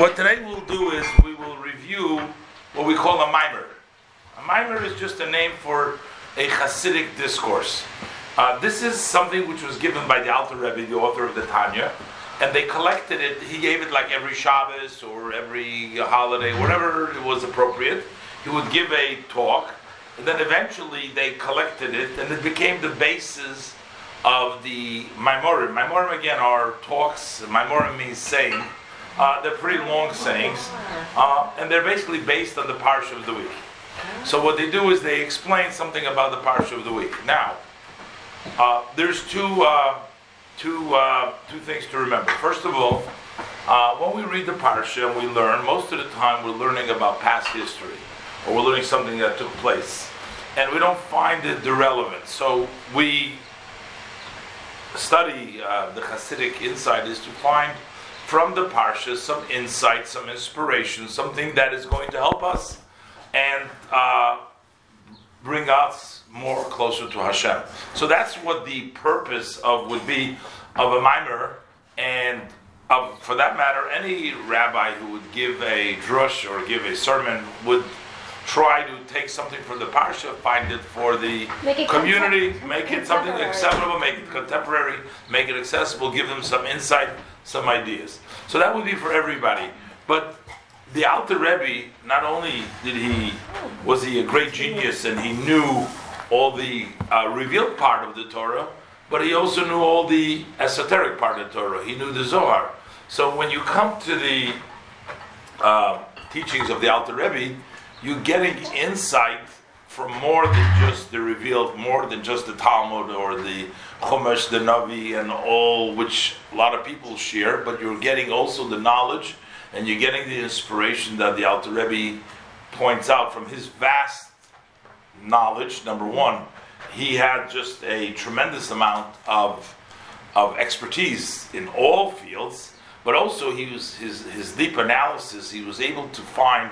What today we'll do is we will review what we call a mimer. A mimer is just a name for a Hasidic discourse. Uh, this is something which was given by the Alter Rebbe, the author of the Tanya, and they collected it. He gave it like every Shabbos or every holiday, whatever it was appropriate. He would give a talk, and then eventually they collected it, and it became the basis of the Maimorim. Maimorim again are talks. Maimorim means saying uh, they're pretty long sayings, uh, and they're basically based on the parsha of the week. So what they do is they explain something about the parsha of the week. Now, uh, there's two uh, two uh, two things to remember. First of all, uh, when we read the parsha and we learn, most of the time we're learning about past history, or we're learning something that took place, and we don't find it irrelevant. So we study the Hasidic insight is to find from the parsha some insight, some inspiration, something that is going to help us and uh, bring us more closer to Hashem. So that's what the purpose of would be of a mimer, and of, for that matter, any rabbi who would give a drush or give a sermon would try to take something from the parsha, find it for the Make it community, make it something acceptable, make it contemporary, make it accessible, give them some insight, some ideas. So that would be for everybody. But the Alter Rebbe, not only did he was he a great genius and he knew all the uh, revealed part of the Torah, but he also knew all the esoteric part of the Torah. He knew the Zohar. So when you come to the uh, teachings of the Alter Rebbe, you're getting insight from more than just the revealed, more than just the Talmud or the Chumash, the Navi, and all which a lot of people share, but you're getting also the knowledge and you're getting the inspiration that the Alter Rebbe points out from his vast knowledge. Number one, he had just a tremendous amount of of expertise in all fields, but also he was his his deep analysis. He was able to find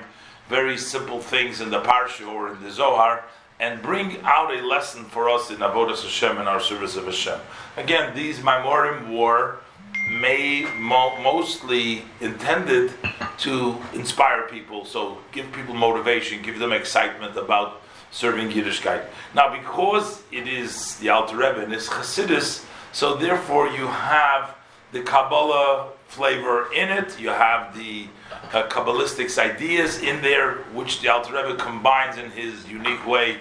very simple things in the parsha or in the Zohar and bring out a lesson for us in avodas Hashem in our service of Hashem. Again, these Maimorim were may mo- mostly intended to inspire people, so give people motivation, give them excitement about serving Yiddishkeit. Now, because it is the Alter Rebbe and it's Chassidus, so therefore you have the Kabbalah flavor in it. You have the uh, Kabbalistic ideas in there, which the Alter Rebbe combines in his unique way.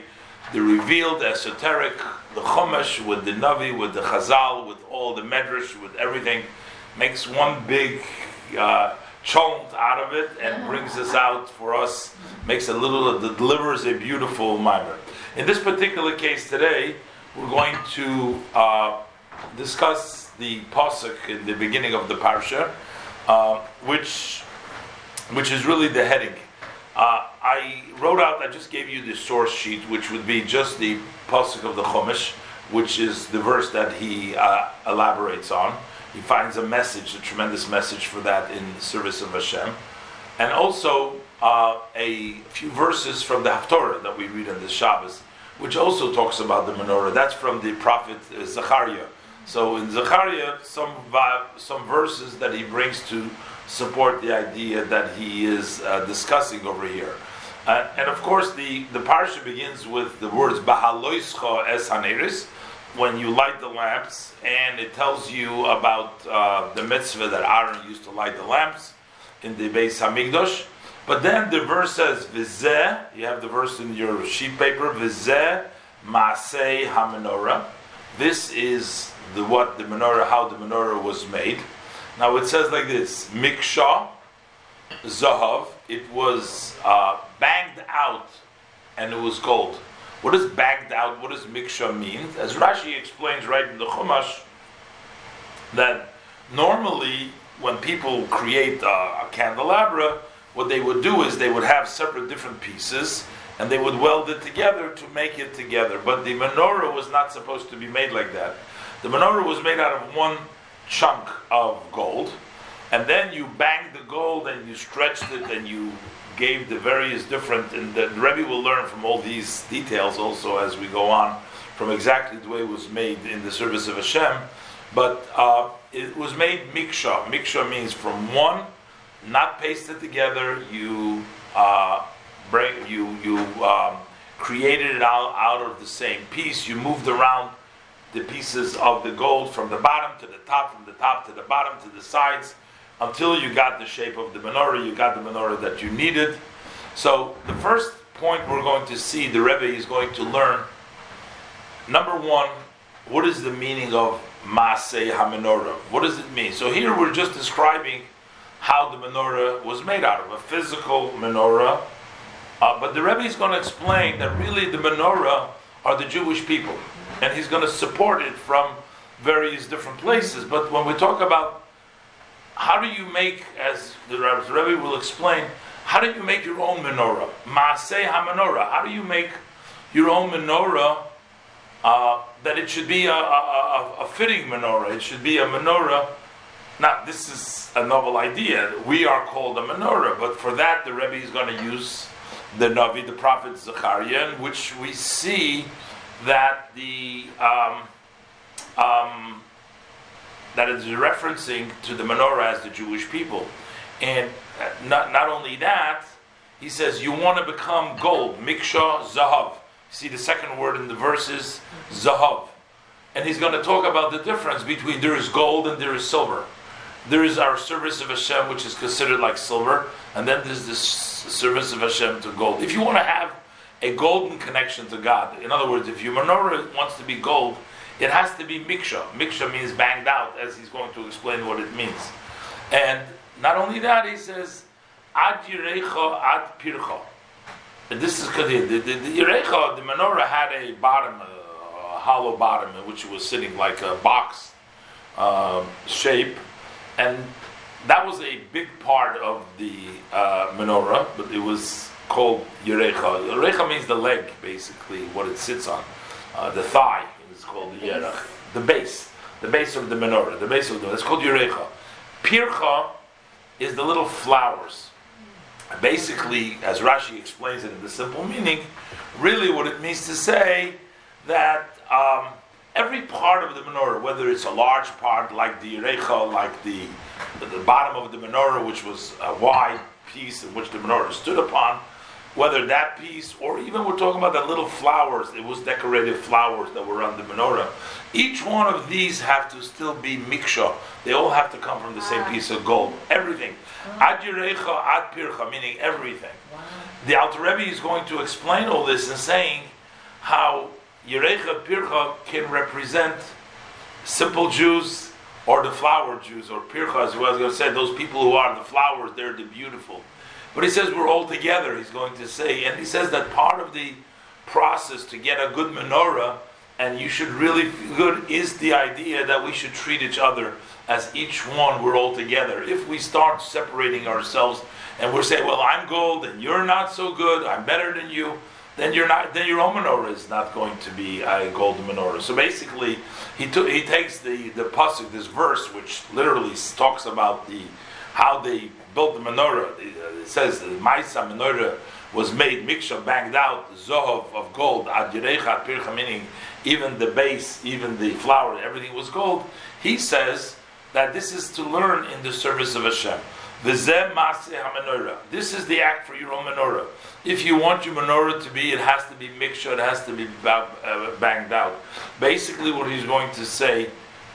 The revealed, esoteric, the Chumash with the Navi, with the Chazal, with all the Medrash, with everything, makes one big uh, out of it and brings us out for us, makes a little, delivers a beautiful mimer. In this particular case today, we're going to uh, discuss the pasuk in the beginning of the parsha, uh, which which is really the heading. Uh, I wrote out. I just gave you the source sheet, which would be just the pasuk of the Chumash, which is the verse that he uh, elaborates on. He finds a message, a tremendous message for that in the service of Hashem, and also uh, a few verses from the Haftorah that we read on the Shabbos, which also talks about the menorah. That's from the prophet uh, Zechariah. So in Zechariah, some some verses that he brings to support the idea that he is uh, discussing over here. Uh, and of course, the, the parsha begins with the words "Bahaloischa es haneris," when you light the lamps, and it tells you about uh, the mitzvah that Aaron used to light the lamps in the Beis Hamikdash. But then the verse says "Vizeh." You have the verse in your sheet paper. "Vizeh maaseh hamenorah." This is the what the menorah, how the menorah was made. Now it says like this: Miksha, Zahav. It was uh, banged out, and it was gold. What does bagged out? What does Miksha mean? As Rashi explains right in the Chumash, that normally when people create a, a candelabra, what they would do is they would have separate different pieces and they would weld it together to make it together. But the menorah was not supposed to be made like that. The menorah was made out of one chunk of gold, and then you banged the gold and you stretched it and you gave the various different. And the Rebbe will learn from all these details also as we go on from exactly the way it was made in the service of Hashem. But uh, it was made miksha. Miksha means from one not pasted together. You uh, bring you you um, created it out, out of the same piece. You moved around the pieces of the gold from the bottom to the top, from the top to the bottom to the sides, until you got the shape of the menorah. You got the menorah that you needed. So the first point we're going to see, the Rebbe is going to learn. Number one, what is the meaning of Maaseh HaMenorah? What does it mean? So here we're just describing how the menorah was made out of a physical menorah. Uh, but the Rebbe is going to explain that really the menorah are the Jewish people, and he's going to support it from various different places. But when we talk about how do you make, as the Rebbe will explain, how do you make your own menorah? Maaseh ha-menorah. How do you make your own menorah uh, that it should be a, a, a, a, fitting menorah? It should be a menorah. Now, this is a novel idea. We are called a menorah, but for that, the Rebbe is going to use the Navi, the prophet Zechariah, which we see that the um, um, that is referencing to the menorah as the Jewish people. And not, not only that, he says, you want to become gold, miksha zahav. See the second word in the verses, zahav. And he's going to talk about the difference between there is gold and there is silver. There is our service of Hashem, which is considered like silver, and then there's this service of Hashem to gold. If you want to have a golden connection to God, in other words, if your menorah wants to be gold, it has to be miksha. Miksha means banged out, as he's going to explain what it means. And not only that, he says, Ad Yirecha Ad Pircha. And this is because the, the, the, the menorah had a bottom, a, a hollow bottom, in which it was sitting like a box um, shape. And that was a big part of the uh, menorah, but it was called Yirecha. Yirecha means the leg, basically, what it sits on. Uh, the thigh is called the Yerech. The base. The base of the menorah. The base of the It's called Yirecha. Pircha is the little flowers. Basically, as Rashi explains it in the simple meaning, really what it means to say that um, every part of the menorah, whether it's a large part like the Yerecha, like the, the bottom of the menorah, which was a wide piece in which the menorah stood upon, whether that piece or even we're talking about the little flowers, it was decorated flowers that were on the menorah. Each one of these have to still be miksha. They all have to come from the same ah. piece of gold. Everything. Ah. Ad yirecha, ad pircha, meaning everything. The Alter Rebbe is going to explain all this and saying how yirecha, pircha can represent simple Jews or the flower Jews or pircha, as I was going to say, those people who are the flowers, they're the beautiful. But he says we're all together, he's going to say. And he says that part of the process to get a good menorah, and you should really feel good, is the idea that we should treat each other as each one we're all together. If we start separating ourselves and we're saying, well, I'm gold and you're not so good, I'm better than you, then you're not then your own menorah is not going to be a golden menorah. So basically he took he takes the, the pasuk, this verse, which literally talks about the how they built the menorah. Uh, it says the Maisa menorah was made miksha banged out zohov of gold ad pircha meaning even the base, even the flower, everything was gold. He says that this is to learn in the service of Hashem. This is the act for your own menorah. If you want your menorah to be, it has to be mixed, it has to be uh, banged out. Basically, what he's going to say,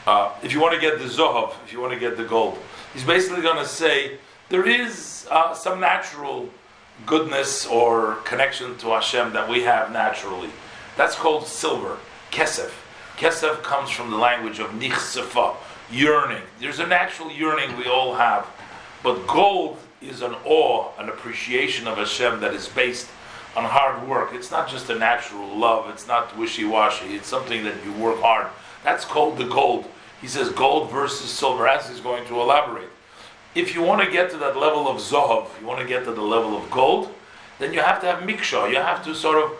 uh, if you want to get the zohov, if you want to get the gold, he's basically going to say there is uh, some natural goodness or connection to Hashem that we have naturally. That's called silver, kesef. Kesef comes from the language of nichsefa, yearning. There's a natural yearning we all have. But gold is an awe, an appreciation of Hashem that is based on hard work. It's not just a natural love, it's not wishy washy, it's something that you work hard. That's called the gold. He says gold versus silver, as he's going to elaborate if you want to get to that level of zohov, you want to get to the level of gold, then you have to have miksha. You have to sort of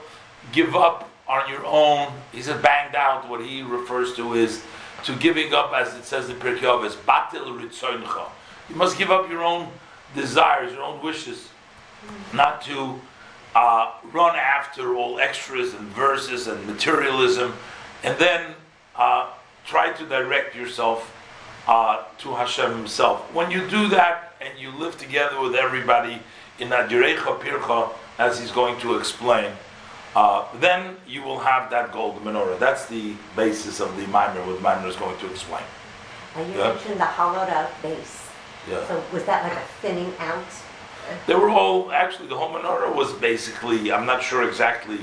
give up on your own. He said banged out. What he refers to is to giving up, as it says in Pirkei Avos, batil ritzoincha. You must give up your own desires, your own wishes, not to uh, run after all extras and verses and materialism, and then uh, try to direct yourself uh, to Hashem Himself. When you do that, and you live together with everybody in Adirecha Pircha, as he's going to explain, uh, then you will have that gold menorah. That's the basis of the mimer, what mimer is going to explain. Uh, you Yeah. mentioned the hollowed out base. Yeah. So was that like a thinning out? They were all actually the whole menorah was basically I'm not sure exactly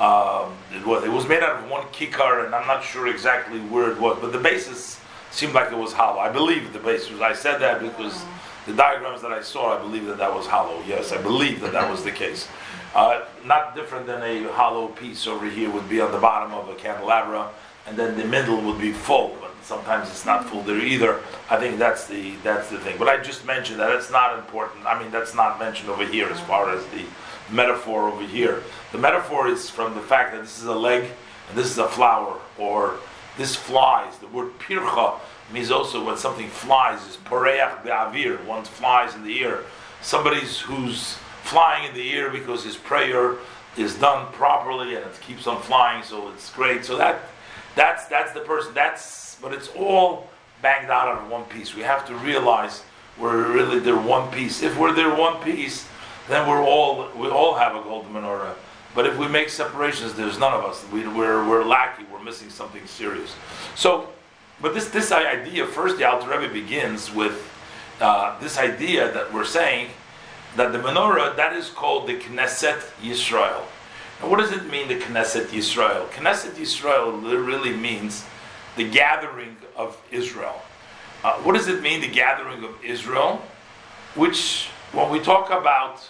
um, it was it was made out of one kikar and I'm not sure exactly where it was but the basis seemed like it was hollow. I believe the base was I said that because the diagrams that I saw I believe that that was hollow. Yes, I believe that that was the case. Uh, not different than a hollow piece over here would be on the bottom of a candelabra and then the middle would be full but sometimes it's not full there either. I think that's the that's the thing. But I just mentioned that it's not important. I mean, that's not mentioned over here as far as the metaphor over here. The metaphor is from the fact that this is a leg and this is a flower, or this flies. The word pircha means also when something flies is poreach be'avir. One flies in the air. Somebody's who's flying in the air because his prayer is done properly and it keeps on flying, so it's great. So that that's that's the person. That's but it's all banged out of one piece. We have to realize we're really they're one piece. If we're there one piece, then we're all we all have a golden menorah. But if we make separations, there's none of us. We, we're we're lacking. We're missing something serious. So, but this this idea first, the Alter Rebbe begins with uh, this idea that we're saying that the menorah that is called the Knesset Yisrael. And what does it mean, the Knesset Yisrael? Knesset Yisrael really means the gathering of Israel. Uh, what does it mean, the gathering of Israel? Which, when we talk about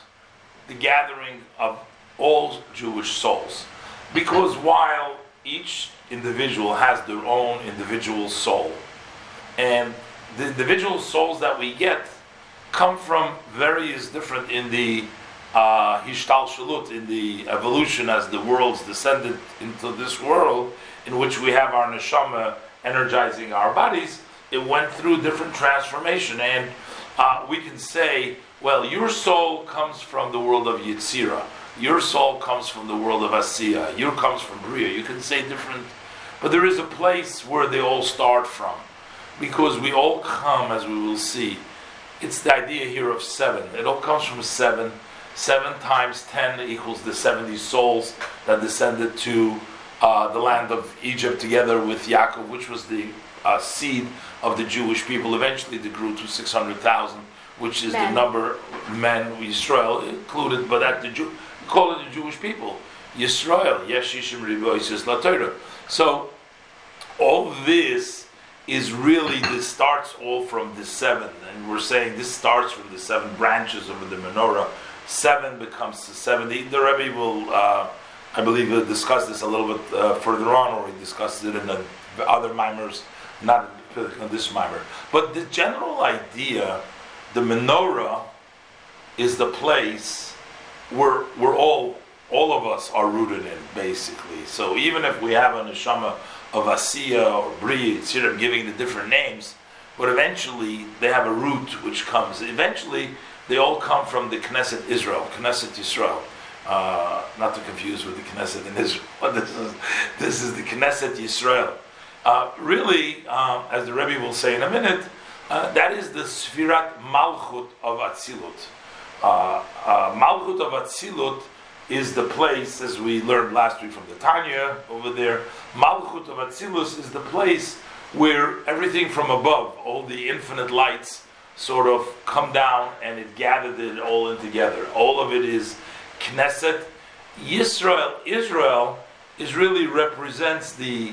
the gathering of all Jewish souls, because while each individual has their own individual soul, and the individual souls that we get come from various different in the uh, Hishtalshalut, in the evolution as the worlds descended into this world, in which we have our neshama energizing our bodies, it went through different transformation. And uh, we can say, well, your soul comes from the world of Yitzira. Your soul comes from the world of Asiya. Your comes from Bria. You can say different, but there is a place where they all start from, because we all come, as we will see. It's the idea here of seven. It all comes from seven. Seven times ten equals the seventy souls that descended to uh, the land of Egypt together with Yaakov, which was the uh, seed of the Jewish people. Eventually, they grew to six hundred thousand, which is Men. the number men Israel included, but that the Jew call it the Jewish people. Yisrael, Yeshishim Riboisis Torah. So all this is really this starts all from the seven, and we're saying this starts from the seven branches of the menorah. Seven becomes the seventy. The Rebbe will, uh, I believe, he'll discuss this a little bit uh, further on, or he discusses it in the other mimers, not in this mimer. But the general idea, the menorah, is the place where we're all all of us are rooted in, basically. So even if we have a neshama of Asiya or Bri, Tzirim, giving the different names, but eventually they have a root which comes. Eventually, they all come from the Knesset Israel, Knesset Yisrael. Uh, not to confuse with the Knesset in Israel. This is this is the Knesset Yisrael. Uh, really, um, as the Rebbe will say in a minute, uh, that is the Sfirat Malchut of Atzilut. Uh, uh, Malchut of Atzilut is the place, as we learned last week from the Tanya over there. Malchut of Atzilus is the place where everything from above, all the infinite lights, sort of come down and it gathered it all in together. All of it is Knesset. Yisrael, Israel, is really represents the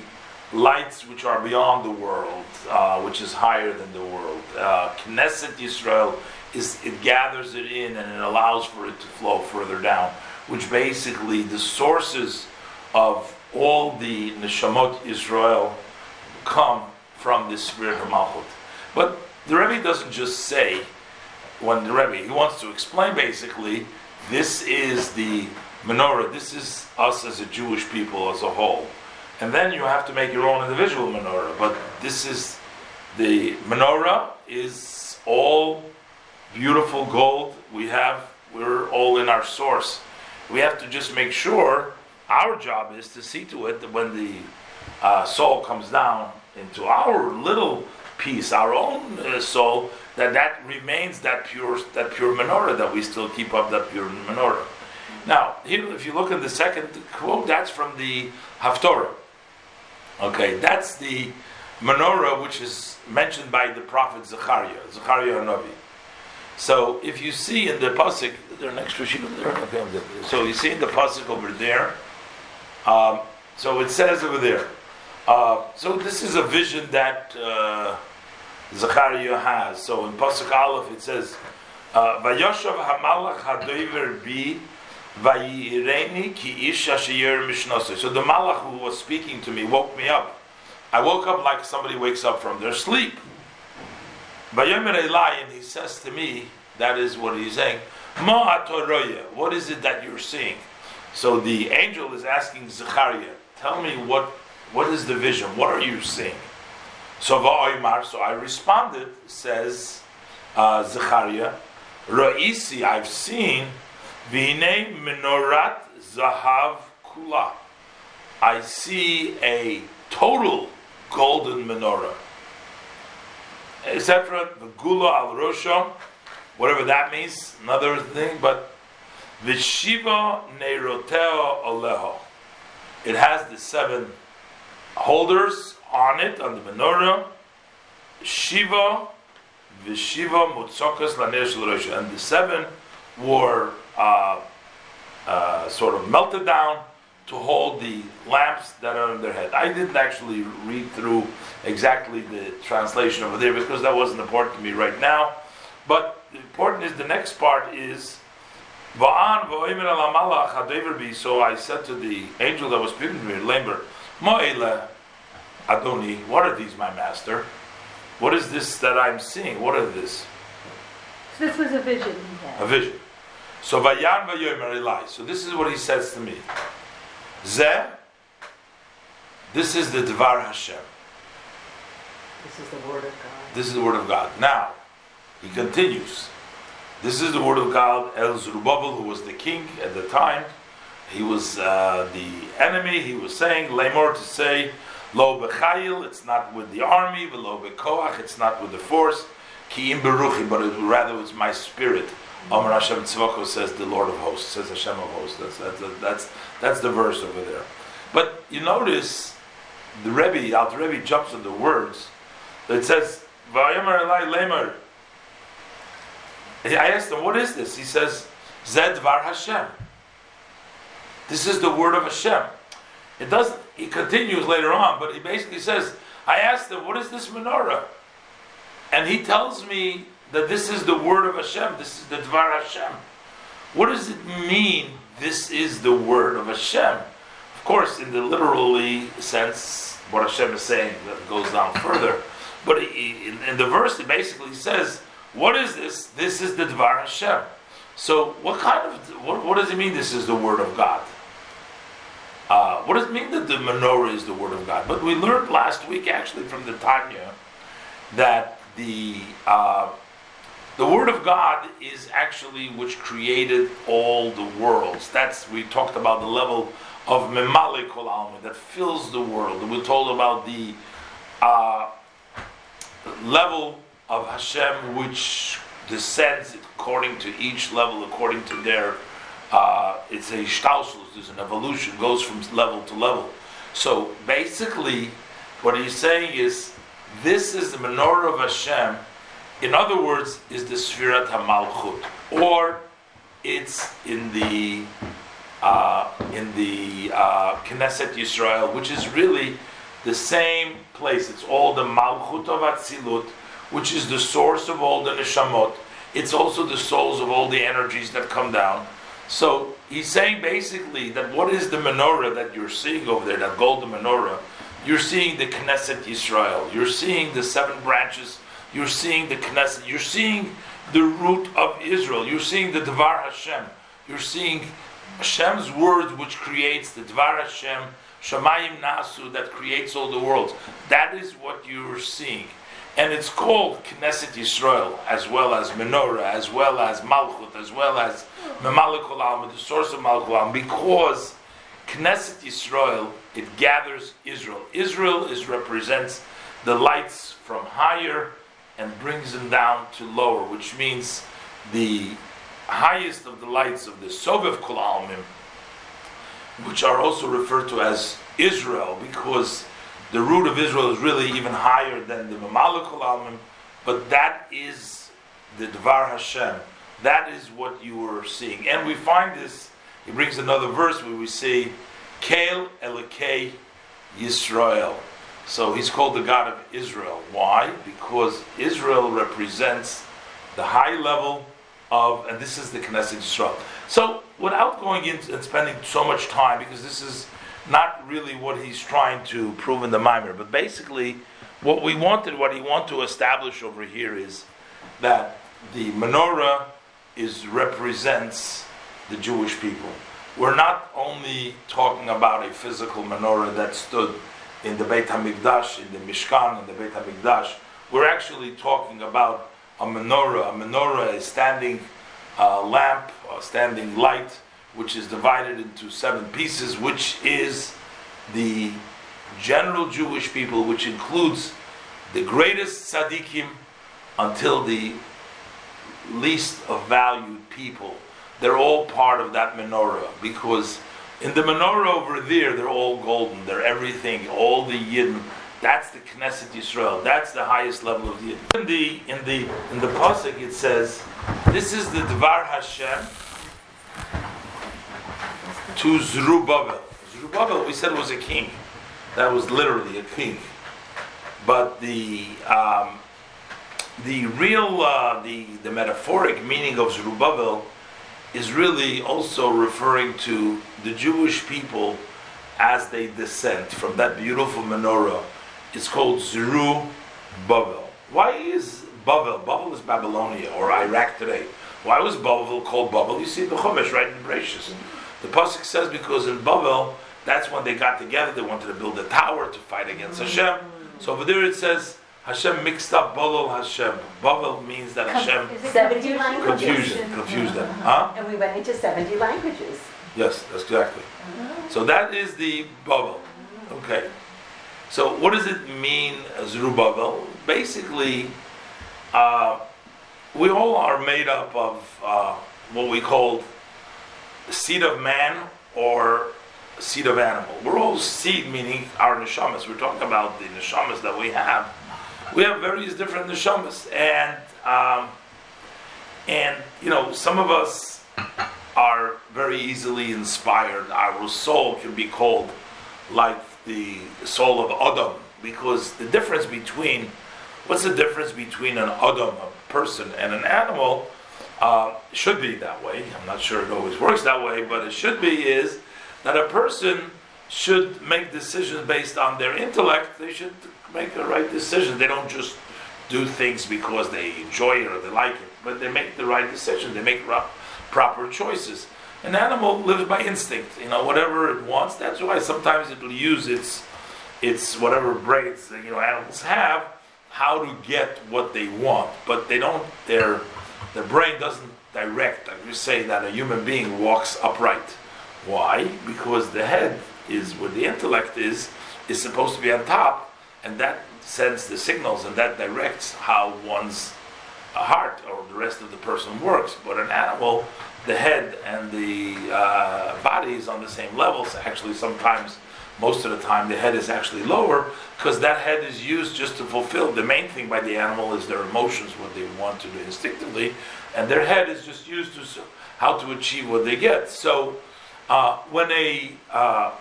lights which are beyond the world, uh, which is higher than the world. Uh, Knesset Yisrael is it gathers it in and it allows for it to flow further down, which basically the sources of all the neshamot Israel come from this spirit of Malchut. But the Rebbe doesn't just say when the Rebbe he wants to explain basically this is the menorah, this is us as a Jewish people as a whole. And then you have to make your own individual menorah. But this is the menorah is all beautiful gold. We have we're all in our source. We have to just make sure our job is to see to it that when the uh, soul comes down into our little piece, our own uh, soul, that that remains that pure that pure menorah that we still keep up that pure menorah. Now, here, if you look at the second quote, that's from the Haftorah. Okay, that's the menorah which is mentioned by the prophet Zechariah, Zechariah Hanavi. So, if you see in the pasuk, there an extra sheet over there? So you see in the pasuk over there. Um, so it says over there. Uh, so this is a vision that uh, Zechariah has. So in pasuk Aleph it says, uh, "Vayoshav hamalach hadoiver bi." So the malach who was speaking to me woke me up. I woke up like somebody wakes up from their sleep. And he says to me, that is what he's saying, what is it that you're seeing? So the angel is asking Zechariah, tell me what, what is the vision? What are you seeing? So so I responded, says uh, Zechariah, Ra'isi, I've seen Vine menorat zahav kula. I see a total golden menorah. Etc. The gula al rosha, whatever that means, another thing, but vishiva neiroteo aleho. It has the seven holders on it, on the menorah. Shiva, vishiva mutzokas lanesh rosha. And the seven were uh, uh, sort of melted down to hold the lamps that are on their head. I didn't actually read through exactly the translation over there because that wasn't important to me right now. But the important is the next part is So I said to the angel that was speaking to me, Lamber, Ma'ila Adoni, what are these, my master? What is this that I'm seeing? What are this? This was a vision A vision. So Vayan Vayomer Eli. So this is what he says to me. Zeh, this is the Dvar Hashem. This is the word of God. This is the word of God. Now, he continues. This is the word of God. El Zerubbabel, who was the king at the time, he was uh, the enemy. He was saying, Lamor to say, Lo bechayil, it's not with the army, lo bekoach, it's not with the force, ki im beruchi, but it, rather it's my spirit. Amar Hashem Tzvako says the Lord of Hosts, says Hashem of Hosts. That's, that's, that's, that's the verse over there. But you notice the Rebbe, Alter Rebbe jumps on the words. that says, Vayamar Elai Lemar. I asked him, what is this? He says, Zeh Dvar Hashem. This is the word of Hashem. It doesn't, he continues later on, but he basically says, I asked him, what is this menorah? And he tells me that this is the word of Hashem, this is the Dvar Hashem. What does it mean, this is the word of Hashem? Of course, in the literally sense, what Hashem is saying that goes down further. But in, in the verse, it basically says, what is this? This is the Dvar Hashem. So, what kind of, what, what does it mean this is the word of God? Uh, what does it mean that the menorah is the word of God? But we learned last week, actually, from the Tanya, that the uh, the Word of God is actually which created all the worlds. That's we talked about the level of Memale Kol that fills the world. We told about the uh, level of Hashem which descends according to each level, according to their. Uh, it's a stauselus, there's an evolution, goes from level to level. So basically, what he's saying is this is the menorah of Hashem in other words, is the Sfirat HaMalchut, or it's in the uh, in the uh, Knesset Yisrael, which is really the same place. It's all the Malchut of Atzilut, which is the source of all the neshamot. It's also the souls of all the energies that come down. So he's saying basically that what is the menorah that you're seeing over there, that golden menorah? You're seeing the Knesset Yisrael. You're seeing the seven branches you're seeing the Knesset, you're seeing the root of Israel, you're seeing the Dvar Hashem, you're seeing Hashem's word which creates the Dvar Hashem, Shemayim Nasu, that creates all the worlds. That is what you're seeing. And it's called Knesset Yisrael, as well as Menorah, as well as Malchut, as well as Memalikul Alma, the source of Alma, because Knesset Yisrael, it gathers Israel. Israel is represents the lights from higher and brings them down to lower, which means the highest of the lights of the Sovev Kol Almim, which are also referred to as Israel, because the root of Israel is really even higher than the Mamala Kol Almim, but that is the Dvar Hashem. That is what you were seeing. And we find this, he brings another verse where we see, Kael Elokei Yisrael. So he's called the God of Israel. Why? Because Israel represents the high level of, and this is the Knesset Yisrael. So without going into and spending so much time, because this is not really what he's trying to prove in the Mimer, but basically what we wanted, what he wanted to establish over here is that the menorah is represents the Jewish people. We're not only talking about a physical menorah that stood in the Beit Hamikdash, in the Mishkan, in the Beit Hamikdash. We're actually talking about a menorah. A menorah is standing uh, lamp, a standing light, which is divided into seven pieces, which is the general Jewish people, which includes the greatest tzaddikim until the least of valued people. They're all part of that menorah because in the menorah over there, they're all golden. They're everything, all the yidden. That's the Knesset Yisrael. That's the highest level of yidden. In the in the in the pasuk, it says, "This is the Dvar Hashem to Zerubbabel." Zerubbabel, we said was a king. That was literally a king. But the um, the real uh, the the metaphoric meaning of Zerubbabel is really also referring to the Jewish people as they descend from that beautiful menorah. It's called Zeru Bavel. Why is Bavel? Bavel is Babylonia or Iraq today. Why was Bavel called Bavel? You see the Chumash right in Bereshis. The pasuk says because in Bavel, that's when they got together. They wanted to build a tower to fight against mm. Hashem. So over there it says Hashem mixed up Bavel Hashem. Bavel means that Hashem 70 languages. confusion, confused them. Huh? And we went into 70 languages. Yes, that's exactly. So that is the Bavel. Okay. So what does it mean, Zerubbabel? Basically, uh, we all are made up of uh, what we call seed of man or seed of animal. We're all seed, meaning our neshamas. We're talking about the neshamas that we have we have various different neshamas, and um, and you know some of us are very easily inspired. Our soul can be called like the soul of Adam, because the difference between what's the difference between an Adam, a person, and an animal? Uh, should be that way. I'm not sure it always works that way, but it should be is that a person should make decisions based on their intellect. They should make the right decision. They don't just do things because they enjoy it or they like it, but they make the right decision. They make proper choices. An animal lives by instinct. You know, whatever it wants. That's why sometimes it will use its its whatever brains that you know animals have how to get what they want, but they don't. Their their brain doesn't direct. Like you say that a human being walks upright. Why? Because the head is where the intellect is is supposed to be on top and that sends the signals and that directs how one's heart or the rest of the person works. But an animal, the head and the uh, body is on the same levels. Actually, sometimes, most of the time, the head is actually lower because that head is used just to fulfill. The main thing by the animal is their emotions, what they want to do instinctively, and their head is just used to how to achieve what they get. So, uh, when a uh,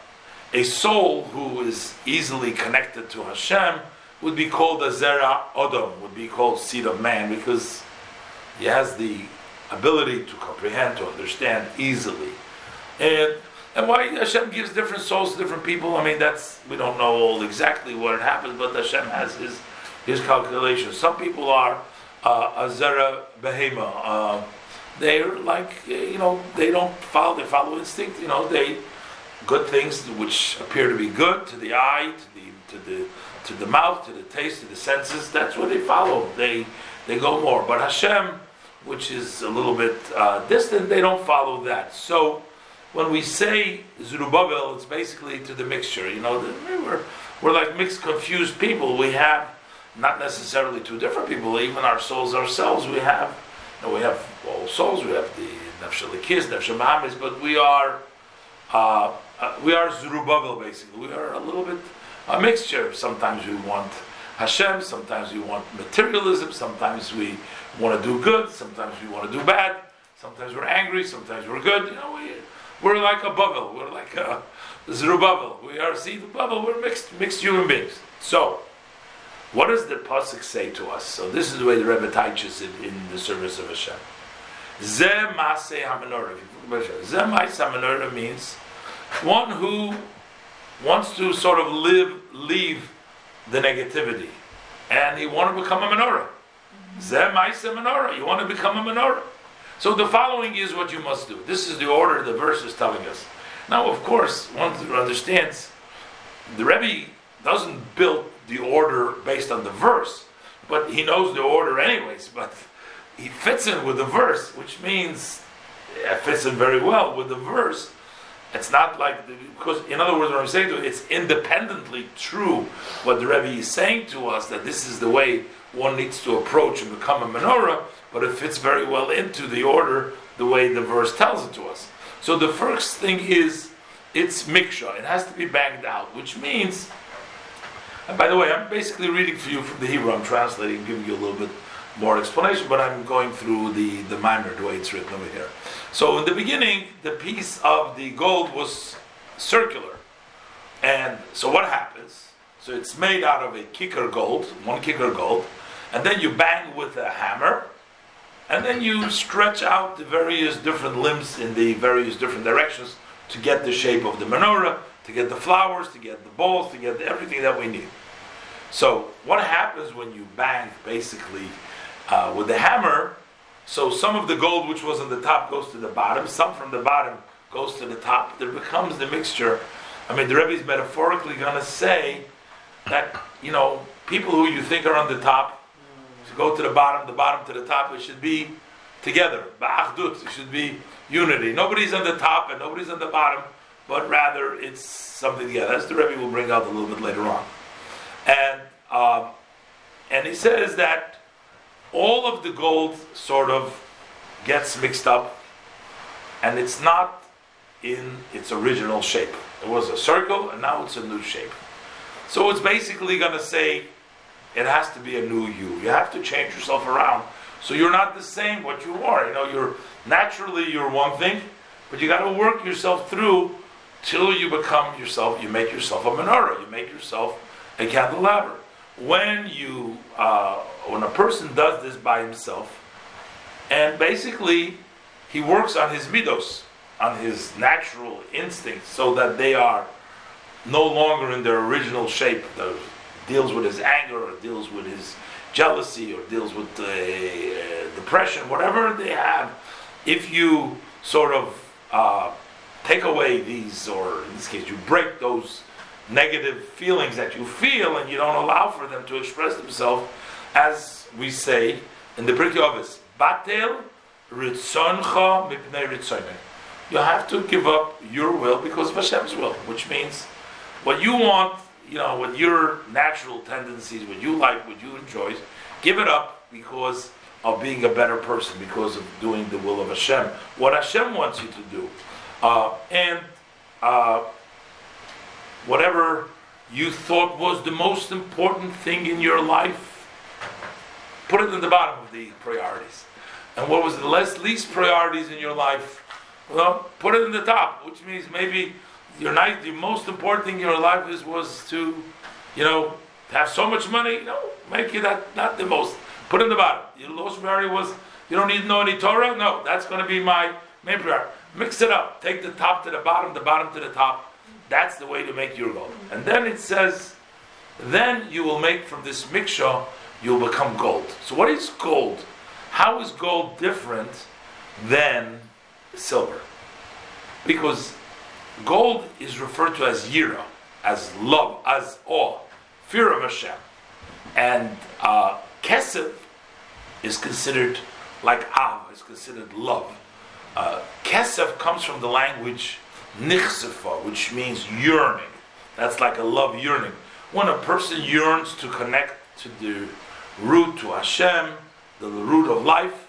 a soul who is easily connected to Hashem would be called a Zera Odom, would be called seed of man, because he has the ability to comprehend, to understand easily. And and why Hashem gives different souls to different people, I mean, that's, we don't know all exactly what happens, but Hashem has his, his calculations. Some people are uh, a Zera Behema. Uh, they're like, you know, they don't follow, they follow instinct, you know, they good things which appear to be good to the eye, to the to the to the mouth, to the taste, to the senses. That's what they follow. They they go more. But Hashem, which is a little bit uh, distant, they don't follow that. So when we say Zerubbabel, it's basically to the mixture. You know, we're we're like mixed, confused people. We have not necessarily two different people. Even our souls ourselves, we have, you know, we have all souls. We have the nefshalikis, nefshamamis, but we are, uh, uh, we are Zerubbabel basically. We are a little bit a mixture. Sometimes we want Hashem, sometimes we want materialism, sometimes we want to do good, sometimes we want to do bad, sometimes we're angry, sometimes we're good. You know, we, we're like a bubble. We're like a Zerubbabel. We are see the bubble. We're mixed mixed human beings. So, what does the pasuk say to us? So this is the way the Rebbe teaches it in the service of Hashem. Zeh maseh hamenorah. Zeh maseh hamenorah means one who wants to sort of live, leave the negativity, and he want to become a menorah. Zeh maseh menorah. You want to become a menorah. So the following is what you must do. This is the order the verse is telling us. Now, of course, one understands the Rebbe doesn't build the order based on the verse, but he knows the order anyways. But he fits in with the verse, which means it fits in very well with the verse. It's not like because, in other words, what I'm saying to you, it's independently true what the Rebbe is saying to us that this is the way one needs to approach and become a menorah, but it fits very well into the order the way the verse tells it to us. So the first thing is it's miksha. It has to be banged out, which means. And by the way, I'm basically reading for you from the Hebrew. I'm translating, giving you a little bit more explanation, but I'm going through the the mimer the way it's written over here. So in the beginning, the piece of the gold was circular, and so what happens? So it's made out of a kikar gold, one kikar gold, and then you bang with a hammer, and then you stretch out the various different limbs in the various different directions to get the shape of the menorah, to get the flowers, to get the balls, to get everything that we need. So, what happens when you bang basically uh, with the hammer? So, some of the gold which was on the top goes to the bottom, some from the bottom goes to the top. There becomes the mixture. I mean, the Rebbe is metaphorically going to say that, you know, people who you think are on the top, to go to the bottom, the bottom to the top, it should be together. It should be unity. Nobody's on the top and nobody's on the bottom, but rather it's something together. That's the Rebbe will bring out a little bit later on. And um, and he says that all of the gold sort of gets mixed up, and it's not in its original shape. It was a circle, and now it's a new shape. So it's basically going to say it has to be a new you. You have to change yourself around so you're not the same what you are. You know, you're naturally you're one thing, but you got to work yourself through till you become yourself. You make yourself a menorah. You make yourself a candelabra. When you, uh, when a person does this by himself, and basically he works on his midos, on his natural instincts, so that they are no longer in their original shape. That deals with his anger, or deals with his jealousy, or deals with uh, depression, whatever they have. If you sort of uh, take away these, or in this case, you break those negative feelings that you feel and you don't allow for them to express themselves, as we say in the Avos, Batel ritzoncha mipnei. You have to give up your will because of Hashem's will, which means what you want, you know, what your natural tendencies, what you like, what you enjoy, give it up because of being a better person, because of doing the will of Hashem, what Hashem wants you to do. Uh, and uh, whatever you thought was the most important thing in your life, put it in the bottom of the priorities. And what was the less, least priorities in your life, well, put it in the top, which means maybe your night, the most important thing in your life is was to, you know, have so much money. You know, make it that not the most. Put it in the bottom. Your lowest priority was you don't need to know any Torah. No, that's going to be my main priority. Mix it up. Take the top to the bottom, the bottom to the top. That's the way to make your gold. And then it says, then you will make from this mixture, you'll become gold. So what is gold? How is gold different than silver? Because gold is referred to as yira, as love, as awe, fear of Hashem. And uh, kesef is considered like av, is considered love. Uh, kesef comes from the language nichsefa, which means yearning. That's like a love yearning. When a person yearns to connect to the root to Hashem, the root of life.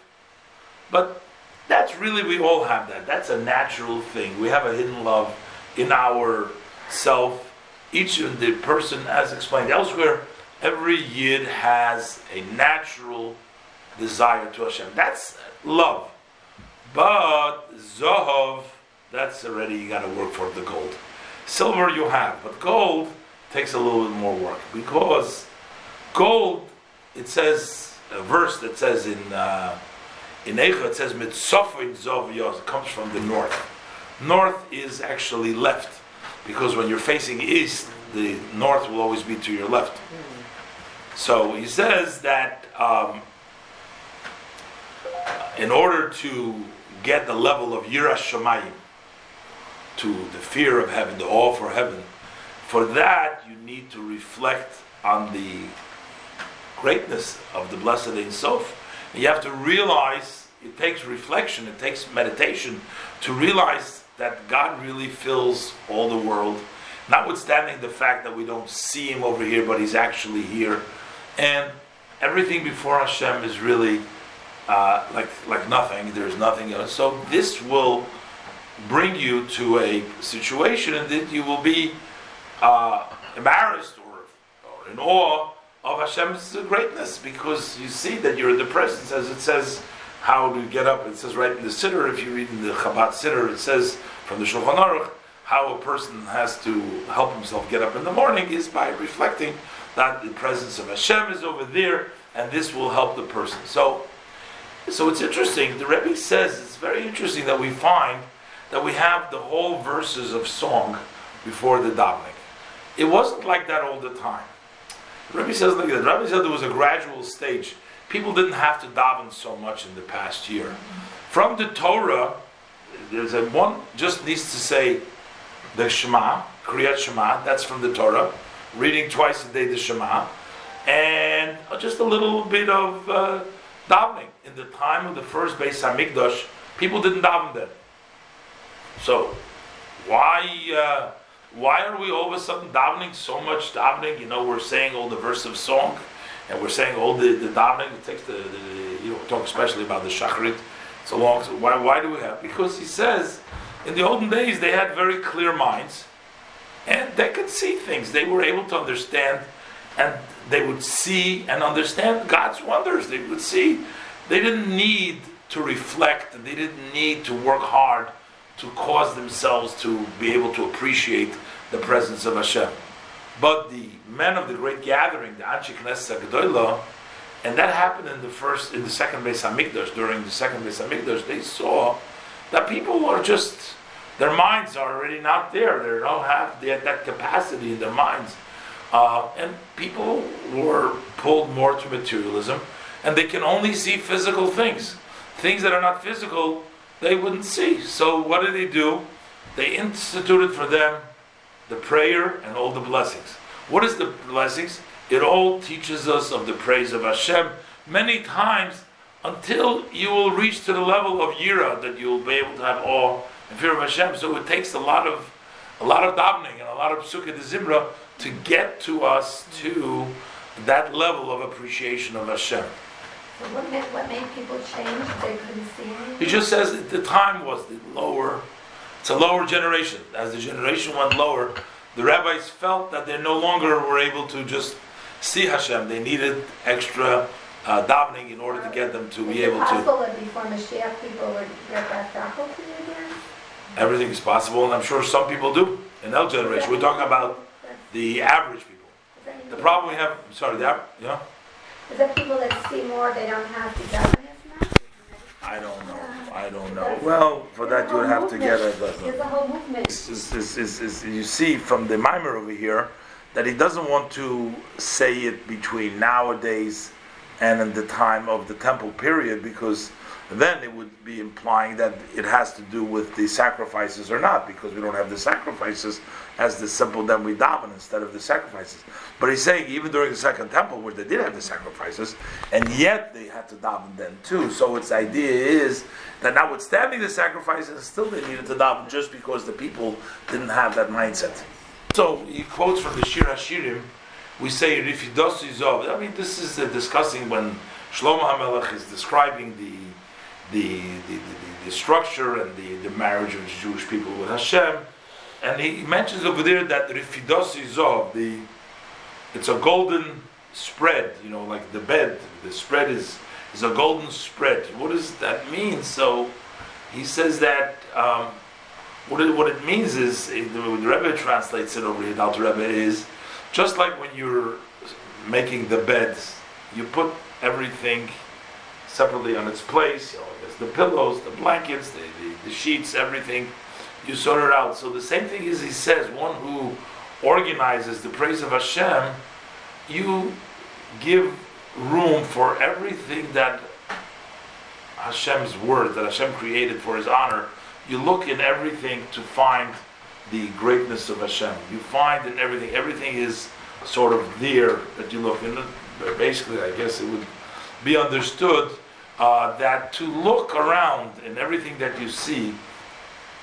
But that's really, we all have that. That's a natural thing. We have a hidden love in our self. Each of the person, as explained elsewhere, every yid has a natural desire to Hashem. That's love. But Zohov, that's already, you got to work for the gold. Silver you have, but gold takes a little bit more work because gold, it says, a verse that says in uh, in Eicha, it says Mitzofin Zov Yoz, it comes from the north. North is actually left because when you're facing east, the north will always be to your left. So he says that um, in order to get the level of Yiras Shamayim, to the fear of heaven, the awe for heaven, for that you need to reflect on the greatness of the Blessed Ein Sof. And you have to realize it takes reflection, it takes meditation to realize that God really fills all the world, notwithstanding the fact that we don't see Him over here, but He's actually here. And everything before Hashem is really uh, like like nothing. There's nothing else. So this will bring you to a situation and that you will be uh, embarrassed or, or in awe of Hashem's greatness because you see that you're in the presence, as it says. How to get up? It says right in the Siddur. If you read in the Chabad Siddur, it says from the Shulchan Aruch how a person has to help himself get up in the morning is by reflecting that the presence of Hashem is over there, and this will help the person. So so it's interesting. The Rebbe says it's very interesting that we find that we have the whole verses of song before the davening. It wasn't like that all the time. Rebbe says like that. Rebbe said there was a gradual stage. People didn't have to daven so much in the past year. From the Torah, there's a one just needs to say the Shema, Kriyat Shema. That's from the Torah. Reading twice a day the Shema, and just a little bit of. Uh, davening. In the time of the first Beis Hamikdash, people didn't daven then. So, why uh, why are we all of a sudden davening so much davening? You know, we're saying all the verse of song, and we're saying all the, the davening. It takes the, the, you know talk especially about the shacharit. So long. So why why do we have? Because he says in the olden days they had very clear minds, and they could see things. They were able to understand and they would see and understand God's wonders. They would see. They didn't need to reflect. They didn't need to work hard to cause themselves to be able to appreciate the presence of Hashem. But the men of the great gathering, the Anshe Knesset Gedolah, and that happened in the first, in the second Beis Hamikdash. During the second Beis Hamikdash, they saw that people are just their minds are already not there. They don't have that capacity in their minds uh, and people were pulled more to materialism, and they can only see physical things. Things that are not physical, they wouldn't see. So what did they do? They instituted for them the prayer and all the blessings. What is the blessings? It all teaches us of the praise of Hashem many times until you will reach to the level of yira that you will be able to have awe and fear of Hashem. So it takes a lot of a lot of davening and a lot of pesukei dezimra to get to us to that level of appreciation of Hashem. What made, what made people change? They couldn't see anything? He just says that the time was the lower, it's a lower generation. As the generation went lower, the rabbis felt that they no longer were able to just see Hashem. They needed extra uh, davening in order to get them to be able Is it to. possible that before Mashiach people would get that faculty again? Everything is possible, and I'm sure some people do in our generation. We're talking about the average people. Is The problem we have, sorry, the, yeah? Is that people that see more, they don't have to daven as much? I don't know. I don't know. Well, for that you would have to get a. There's a whole movement. Is, is, is, is, you see from the mimer over here that he doesn't want to say it between nowadays and in the time of the temple period because then it would be implying that it has to do with the sacrifices or not because we don't have the sacrifices as the simple then we daven instead of the sacrifices. But he's saying even during the second temple where they did have the sacrifices and yet they had to daven then too. So its idea is that notwithstanding the sacrifices, still they needed to daven just because the people didn't have that mindset. So he quotes from the Shir Hashirim we say Rifidos Izov. I mean, this is uh, discussing when Shlomo HaMelech is describing the the, the, the, structure and the, the marriage of the Jewish people with Hashem. And he mentions over there that Rifidos Izov, the it's a golden spread, you know, like the bed. The spread is is a golden spread. What does that mean? So he says that um, what, it, what it means is, the, the Rebbe translates it over here, Alter Rebbe, is just like when you're making the beds, you put everything separately on its place. You know, there's the pillows, the blankets, the, the, the sheets, everything. You sort it out. So the same thing is, he says, one who organizes the praise of Hashem, you give room for everything that Hashem's word, that Hashem created for His honor. You look in everything to find the greatness of Hashem. You find in everything, everything is sort of there that you look in. Basically, I guess it would be understood uh, that to look around in everything that you see,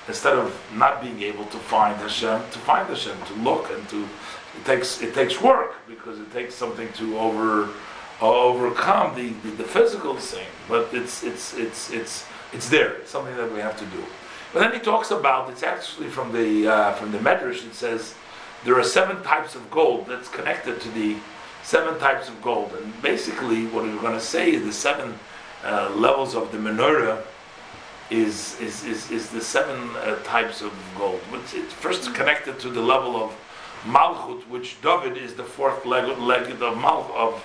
instead of not being able to find Hashem, to find Hashem, to look and to it takes it takes work because it takes something to over overcome the, the, the, physical thing, but it's it's it's it's it's there. It's something that we have to do. But then he talks about it's actually from the uh, from the Medrash. It says there are seven types of gold that's connected to the seven types of gold, and basically what we're going to say is the seven uh, levels of the menorah is is, is, is the seven uh, types of gold. Which it's first connected to the level of Malchut, which David is the fourth leg, leg of Malchut of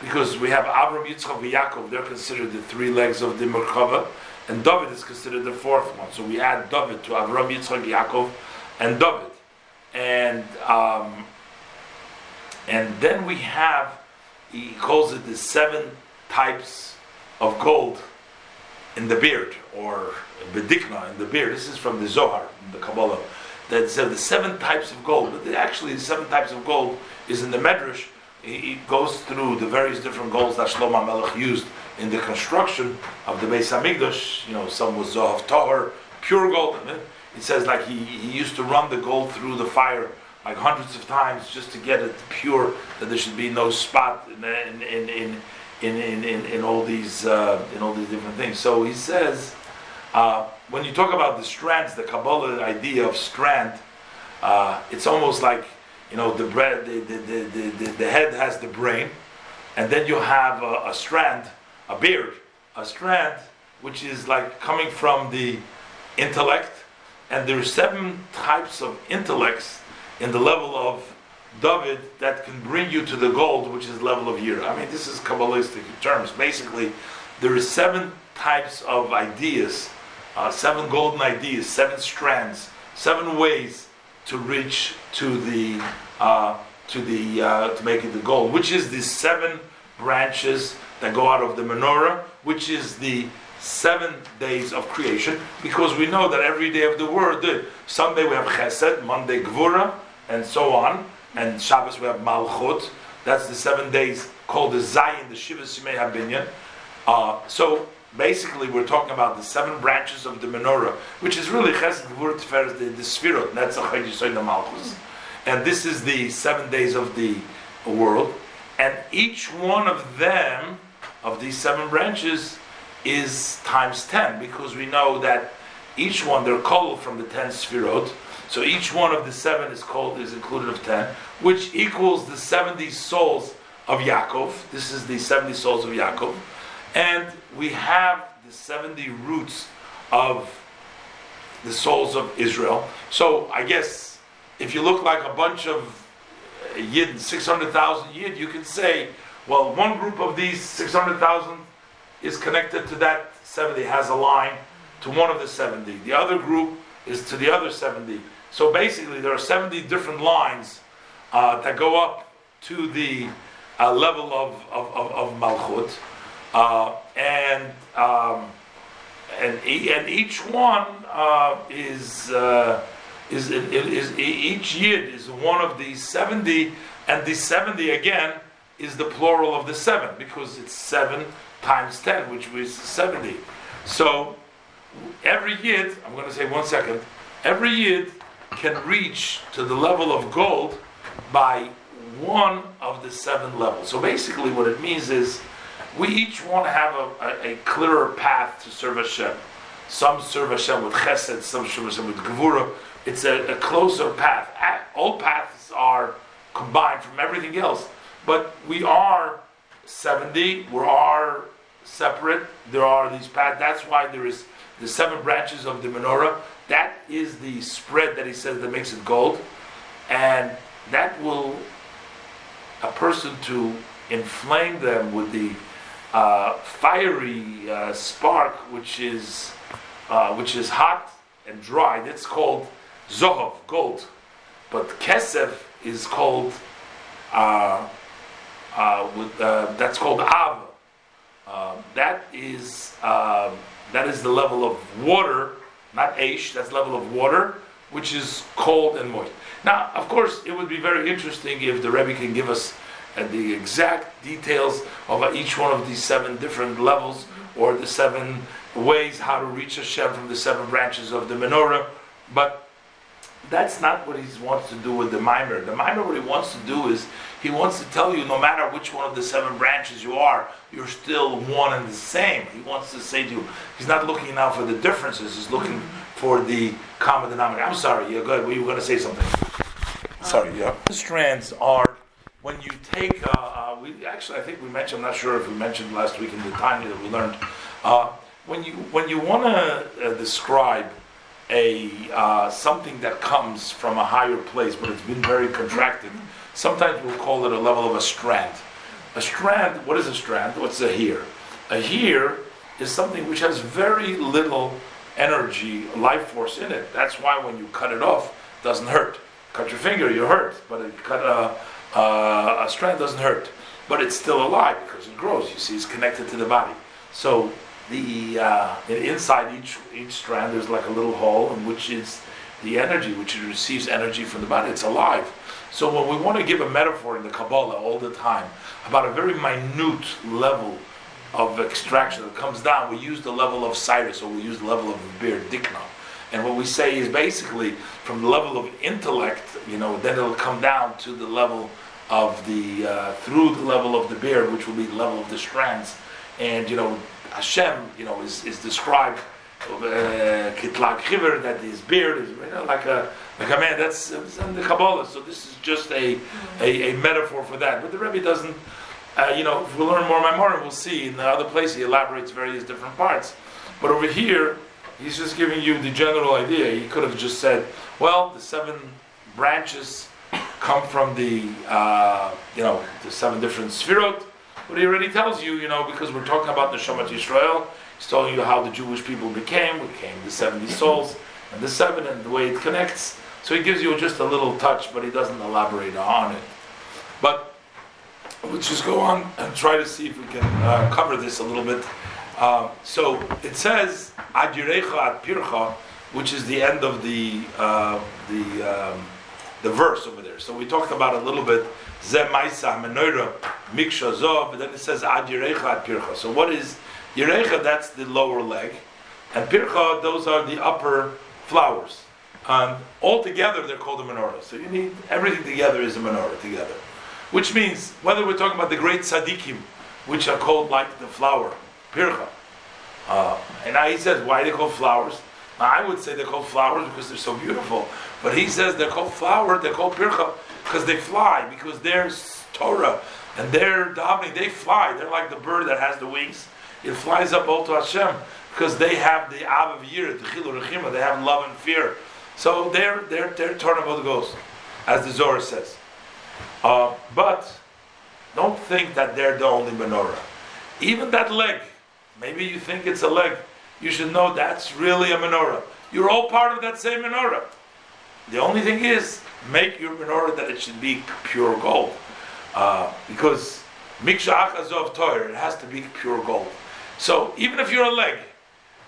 because we have Avram, Yitzchak, and Yaakov. They're considered the three legs of the Merkava, and David is considered the fourth one. So we add David to Avram, Yitzchak, Yaakov, and David, and um, and then we have he calls it the seven types of gold in the beard or bedikna in the beard. This is from the Zohar, the Kabbalah that said the seven types of gold, but actually the seven types of gold is in the Medrash. He goes through the various different golds that Shlomo Melech used in the construction of the Beis Hamikdash. You know, some was Zohav Tahor, pure gold. It says like he, he used to run the gold through the fire like hundreds of times just to get it pure, that there should be no spot in in in in, in, in, in all these uh, in all these different things. So he says. Uh, when you talk about the strands, the Kabbalah idea of strand, uh, it's almost like you know the, bread, the, the, the, the, head has the brain, and then you have a, a strand, a beard, a strand which is like coming from the intellect, and there are seven types of intellects in the level of David that can bring you to the gold, which is level of year. I mean, this is Kabbalistic terms. Basically, there are seven types of ideas uh, seven golden ideas, seven strands, seven ways to reach to the uh, to the uh, to make it the gold, which is the seven branches that go out of the menorah, which is the seven days of creation, because we know that every day of the word, Sunday we have Chesed, Monday Gvura, and so on, and Shabbos we have Malchut. That's the seven days called the Zayin, the Shiva Simei Habinyan. Uh, so basically we're talking about the seven branches of the menorah, which is really Chesed Gvur Tiferes, the, the Sfirot, Netzach Yisoy Malchus. And this is the seven days of the world. And each one of them, of these seven branches, is times ten, because we know that each one, they're called from the ten Sfirot. So each one of the seven is called, is included of ten, which equals the 70 souls of Yaakov. This is the 70 souls of Yaakov and we have the 70 roots of the souls of Israel. So I guess if you look like a bunch of uh, Yid, 600,000 Yid, you can say, well, one group of these 600,000 is connected to that 70, has a line to one of the 70. The other group is to the other 70. So basically, there are 70 different lines uh, that go up to the uh, level of, of, of, of Malchut. Uh, and um, and and each one uh, is, uh, is, is each yid is one of these seventy, and the seventy again is the plural of the seven because it's seven times ten, which is seventy. So every yid, I'm going to say one second, every yid can reach to the level of gold by one of the seven levels. So basically, what it means is we each want to have a, a, a clearer path to serve Hashem. Some serve Hashem with chesed, some serve Hashem with gevura. It's a, a closer path. All paths are combined from everything else, but we are 70, we are separate. There are these paths. That's why there is the seven branches of the menorah. That is the spread that he says that makes it gold. And that will, a person to inflame them with the uh, fiery uh, spark, which is, uh, which is hot and dry. That's called zohov, gold. But kesef is called, uh, uh, with, uh, that's called. Uh, that is um, that is the level of water, not aish. That's level of water, which is cold and moist. Now, of course, it would be very interesting if the Rebbe can give us uh, the exact details of each one of these seven different levels, or the seven ways how to reach Hashem from the seven branches of the menorah. But that's not what he wants to do with the mimer. The mimer, what he wants to do is he wants to tell you no matter which one of the seven branches you are, you're still one and the same. He wants to say to you, he's not looking now for the differences, he's looking for the common denominator. I'm sorry, you're good. You were going to say something. Sorry, yeah. The strands are when you take, uh, uh, we actually, I think we mentioned, I'm not sure if we mentioned last week in the time that we learned, uh, when you when you want to uh, describe a uh, something that comes from a higher place, but it's been very contracted. Sometimes we'll call it a level of a strand. A strand, what is a strand? What's a hair? A hair is something which has very little energy, life force in it. That's why when you cut it off, it doesn't hurt. Cut your finger, you hurt, but cut a, a, a strand doesn't hurt. But it's still alive because it grows. You see, it's connected to the body. So the uh, inside each each strand there's like a little hole in which is the energy which it receives energy from the body. It's alive. So when we want to give a metaphor in the kabbalah all the time about a very minute level of extraction that comes down we use the level of cyrus or we use the level of beard dikna and what we say is basically from the level of intellect you know then it'll come down to the level of the uh, through the level of the beard which will be the level of the strands. And you know Hashem, you know, is, is described uh, kitlag chiver that his beard is you know, like a like a man. That's in the Kabbalah. So this is just a, a, a metaphor for that. But the Rebbe doesn't. Uh, you know, if we learn more Maimorim, we'll see in the other place he elaborates various different parts. But over here, he's just giving you the general idea. He could have just said, well, the seven branches come from the, uh, you know, the seven different sfirot but he already tells you, you know, because we're talking about the Shemat Yisrael, he's telling you how the Jewish people became, became the 70 souls, and the seven, and the way it connects. So he gives you just a little touch, but he doesn't elaborate on it. But we'll just go on and try to see if we can uh, cover this a little bit. Uh, so it says Adirecha at Pircha, which is the end of the uh, the um, the verse over there. So we talked about a little bit Zeh Maisa Menorah Miksha Zov, then it says Ad Yerecha Ad Pircha. So what is Yerecha? That's the lower leg, and Pircha, those are the upper flowers. And all together they're called a menorah. So you need everything together is a menorah together. Which means whether we're talking about the great tzaddikim, which are called like the flower, Pircha. Uh, and now he says, why they call flowers? Now I would say they're called flowers because they're so beautiful. But he says they're called flower, they're called Pircha because they fly, because they're Torah and they're davening, they fly. They're like the bird that has the wings. It flies up all to Hashem because they have the Av of Yir, the Chilur Rechima, they have love and fear. So they're they're they're Torah of the Ghost, as the Zohar says. Uh, but don't think that they're the only menorah. Even that leg, maybe you think it's a leg, you should know that's really a menorah. You're all part of that same menorah. The only thing is, make your menorah that it should be pure gold. Uh, because Miksha Achazov Torah, it has to be pure gold. So even if you're a leg,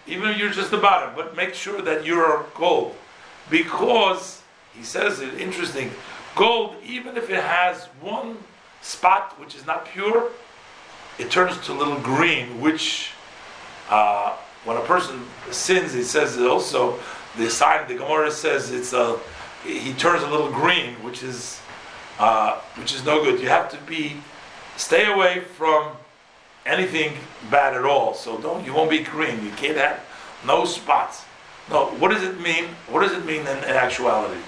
even if you're just the bottom, but make sure that you're gold. Because, he says it interesting, gold, even if it has one spot which is not pure, it turns to a little green, which uh, when a person sins, he says it also the sign the Gemara says it's a he turns a little green, which is uh, which is no good. You have to be stay away from anything bad at all. So don't you won't be green. You can't have no spots. No. What does it mean? What does it mean in, in actuality?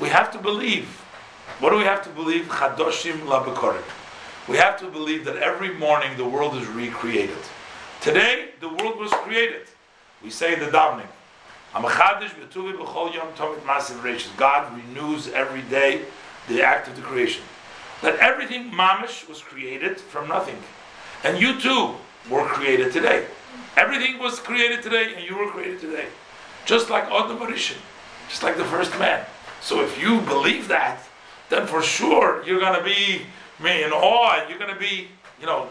We have to believe. What do we have to believe? Chadoshim labekorim. We have to believe that every morning the world is recreated. Today the world was created. We say the davening. God renews every day the act of the creation. That everything mamish was created from nothing. And you too were created today. Everything was created today and you were created today. Just like Adam HaRishon, just like the first man. So if you believe that, then for sure you're going to be in awe and you're going to be, you know,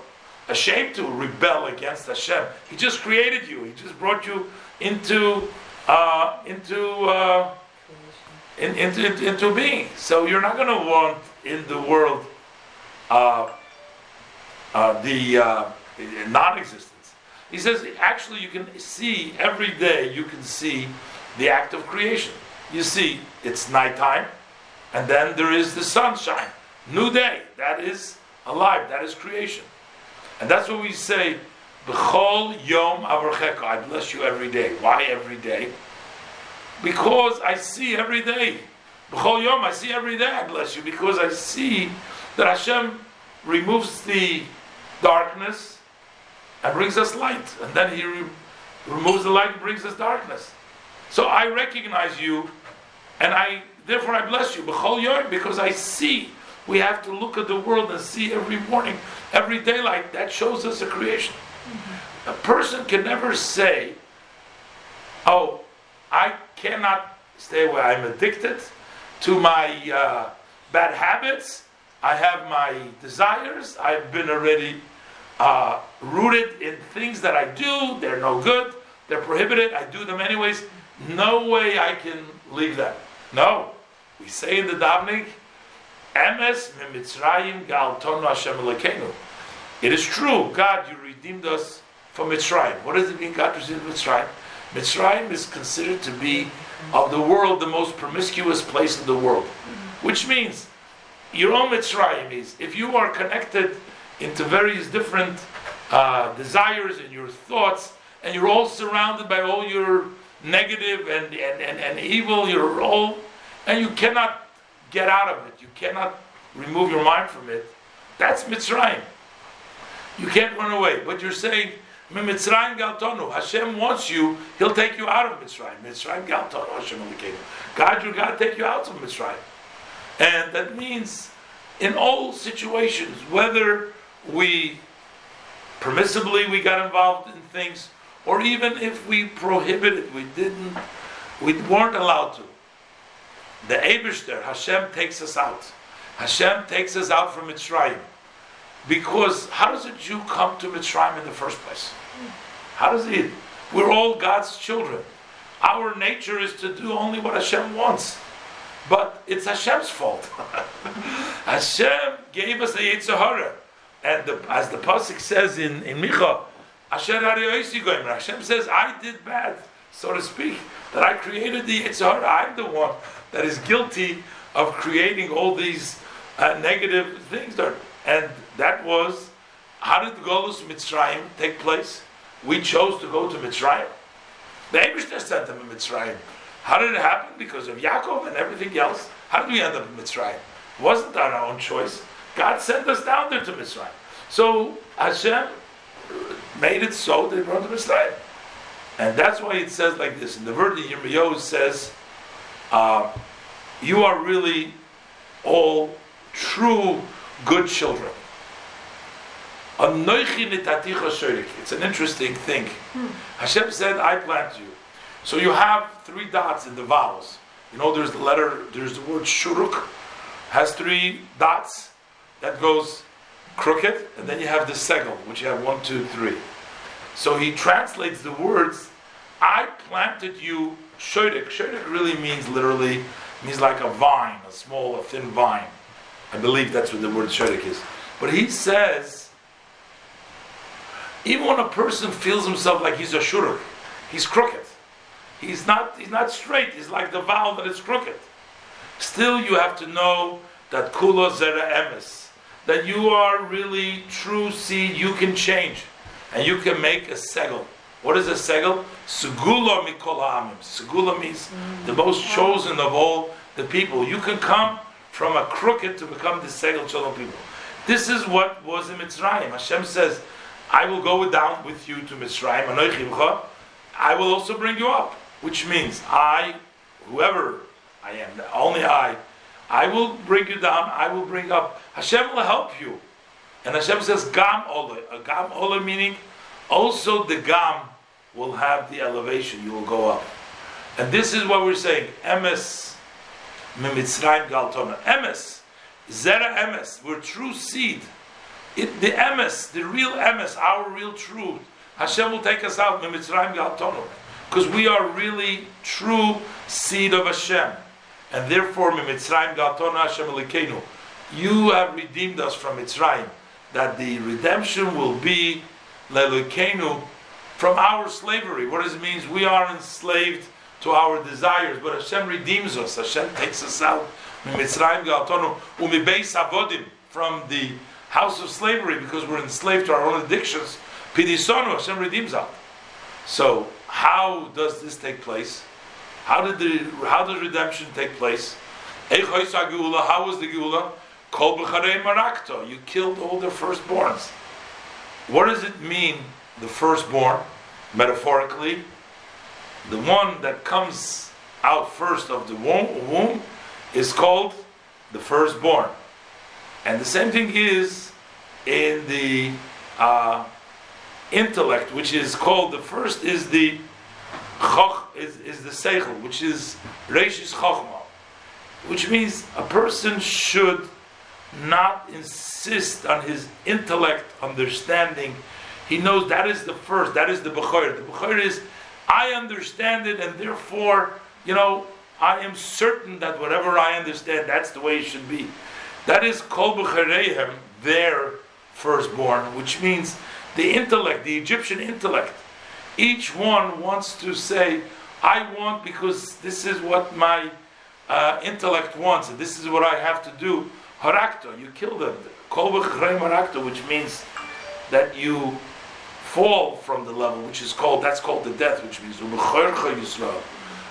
ashamed to rebel against Hashem. He just created you. He just brought you into uh, into, uh, in, into into being. So you're not going to want in the world uh, uh the non-existence. He says actually you can see every day. You can see the act of creation. You see it's nighttime, and then there is the sunshine, new day. That is alive. That is creation, and that's what we say B'chol yom avarcheka. I bless you every day. Why every day? Because I see every day. B'chol yom, I see every day I bless you. Because I see that Hashem removes the darkness and brings us light. And then He re- removes the light and brings us darkness. So I recognize you and I therefore I bless you. B'chol yom, because I see. We have to look at the world and see every morning, every daylight. That shows us a creation. A person can never say, "Oh, I cannot stay away. I'm addicted to my uh, bad habits. I have my desires. I've been already uh, rooted in things that I do. They're no good. They're prohibited. I do them anyways. No way I can leave them. No, we say in the davening, "Emes mimitzrayim galtonu Hashem It is true, God, you redeemed us from Mitzrayim. What does it mean God redeemed Mitzrayim? Mitzrayim is considered to be of the world the most promiscuous place in the world, which means your own Mitzrayim is if you are connected into various different uh, desires and your thoughts, and you're all surrounded by all your negative and, and, and, and evil, you're all, and you cannot get out of it, you cannot remove your mind from it. That's Mitzrayim. You can't run away. But you're saying, Mitzrayim galtonu. Hashem wants you, He'll take you out of Mitzrayim. Mitzrayim galtonu. Hashem God, you got to take you out of Mitzrayim. And that means in all situations, whether we permissibly we got involved in things, or even if we prohibited, we didn't, we weren't allowed to. The Eberster, Hashem takes us out. Hashem takes us out from Mitzrayim. Because how does a Jew come to Mitzrayim in the first place? How does he? We're all God's children. Our nature is to do only what Hashem wants. But it's Hashem's fault. Hashem gave us the Yetzer Hara. And the, as the Pasuk says in, in Micha, Hashem says, I did bad, so to speak, that I created the Yetzer Hara. I'm the one that is guilty of creating all these uh, negative things. And that was how did the Golus Mitzrayim take place? We chose to go to Mitzrayim. The Abishter sent them to Mitzrayim. How did it happen? Because of Yaakov and everything else. How did we end up in Mitzrayim? It wasn't our own choice. God sent us down there to Mitzrayim. So Hashem made it so that we brought to Mitzrayim. And that's why it says like this. In the of Yirmiyahu says, uh, you are really all true good children. It's an interesting thing. Hmm. Hashem said, I plant you. So you have three dots in the vowels. You know, there's the letter, there's the word shuruk, has three dots that goes crooked, and then you have the segel, which you have one, two, three. So he translates the words, I planted you shodik. Shodik really means literally, means like a vine, a small, a thin vine. I believe that's what the word shodik is. But he says, even when a person feels himself like he's a shuruk, he's crooked. He's not, he's not straight. He's like the vowel that is crooked. Still, you have to know that kula zera emes, that you are really true seed, you can change, and you can make a segel. What is a segel? Segula mikol ha'amim. Segula means mm. the most chosen of all the people. You can come from a crooked to become the segel shalom people. This is what was in Mitzrayim. Hashem says, I will go down with you to Mitzrayim. I will also bring you up, which means I, whoever I am, only I, I will bring you down, I will bring up. Hashem will help you. And Hashem says, Gam Ola. A Gam Ola meaning also the Gam will have the elevation, you will go up. And this is what we're saying. Emes Mimitzrayim Galtona. Emes. Zera Emes. We're true seed. It, the Emes, the real Emes, our real truth. Hashem will take us out. Because we are really true seed of Hashem. And therefore, Hashem. You have redeemed us from Mitzrayim. That the redemption will be Lelikenu from our slavery. What does it mean? We are enslaved to our desires, but Hashem redeems us. Hashem takes us out. From the house of slavery because we're enslaved to our own addictions. Pidisonu Hashem redeems us. So how does this take place? How did the how does redemption take place? How was the geula? Kol marakto. You killed all the firstborns. What does it mean, the firstborn, metaphorically? The one that comes out first of the womb, womb is called the firstborn. And the same thing is in the uh, intellect, which is called the first is the choch, is, is the seichel, which is reishis chochma, which means a person should not insist on his intellect, understanding. He knows that is the first, that is the Bechor. The Bechor is, I understand it, and therefore, you know, I am certain that whatever I understand, that's the way it should be. That is Kol Bechareihem, their firstborn, which means the intellect, the Egyptian intellect. Each one wants to say, I want because this is what my uh, intellect wants, and this is what I have to do. Harakto, you kill them. Kol Bechareihem Harakta, which means that you fall from the level, which is called, that's called the death, which means Ubechercha Yisrael.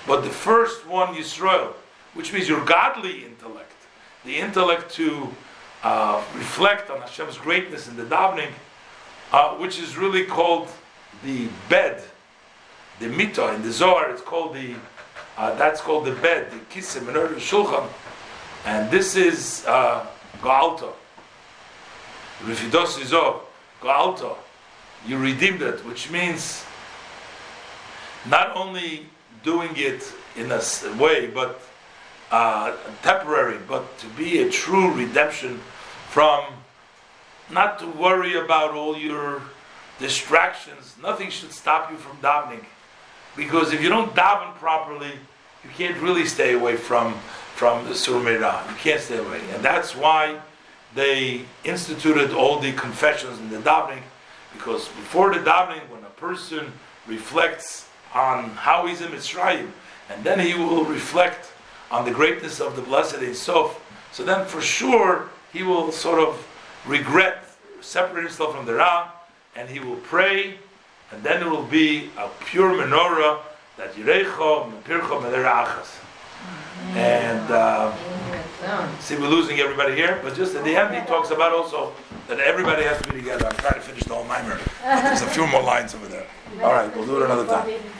But the first one, Yisrael, which means your godly intellect, the intellect to uh, reflect on Hashem's greatness in the davening, uh, which is really called the bed, the mita in the Zohar. It's called the uh, that's called the bed, the kisim and the shulchan, and this is uh, Gaalta. Rifidos Izor, Gaalta. You redeemed it, which means not only doing it in a way, but uh, temporary, but to be a true redemption from not to worry about all your distractions. Nothing should stop you from davening, because if you don't daven properly, you can't really stay away from from the surmira. You can't stay away, and that's why they instituted all the confessions in the davening, because before the davening, when a person reflects on how he's in Mitzrayim, and then he will reflect on the greatness of the blessed Ein. So then, for sure, he will sort of regret separating himself from the Ra, and he will pray, and then it will be a pure menorah that Yirecho Mepircho Melerachas. And uh, see, we're losing everybody here, but just at the end, he talks about also that everybody has to be together. I'm trying to finish the whole mimer. There's a few more lines over there. All right, we'll do it another time.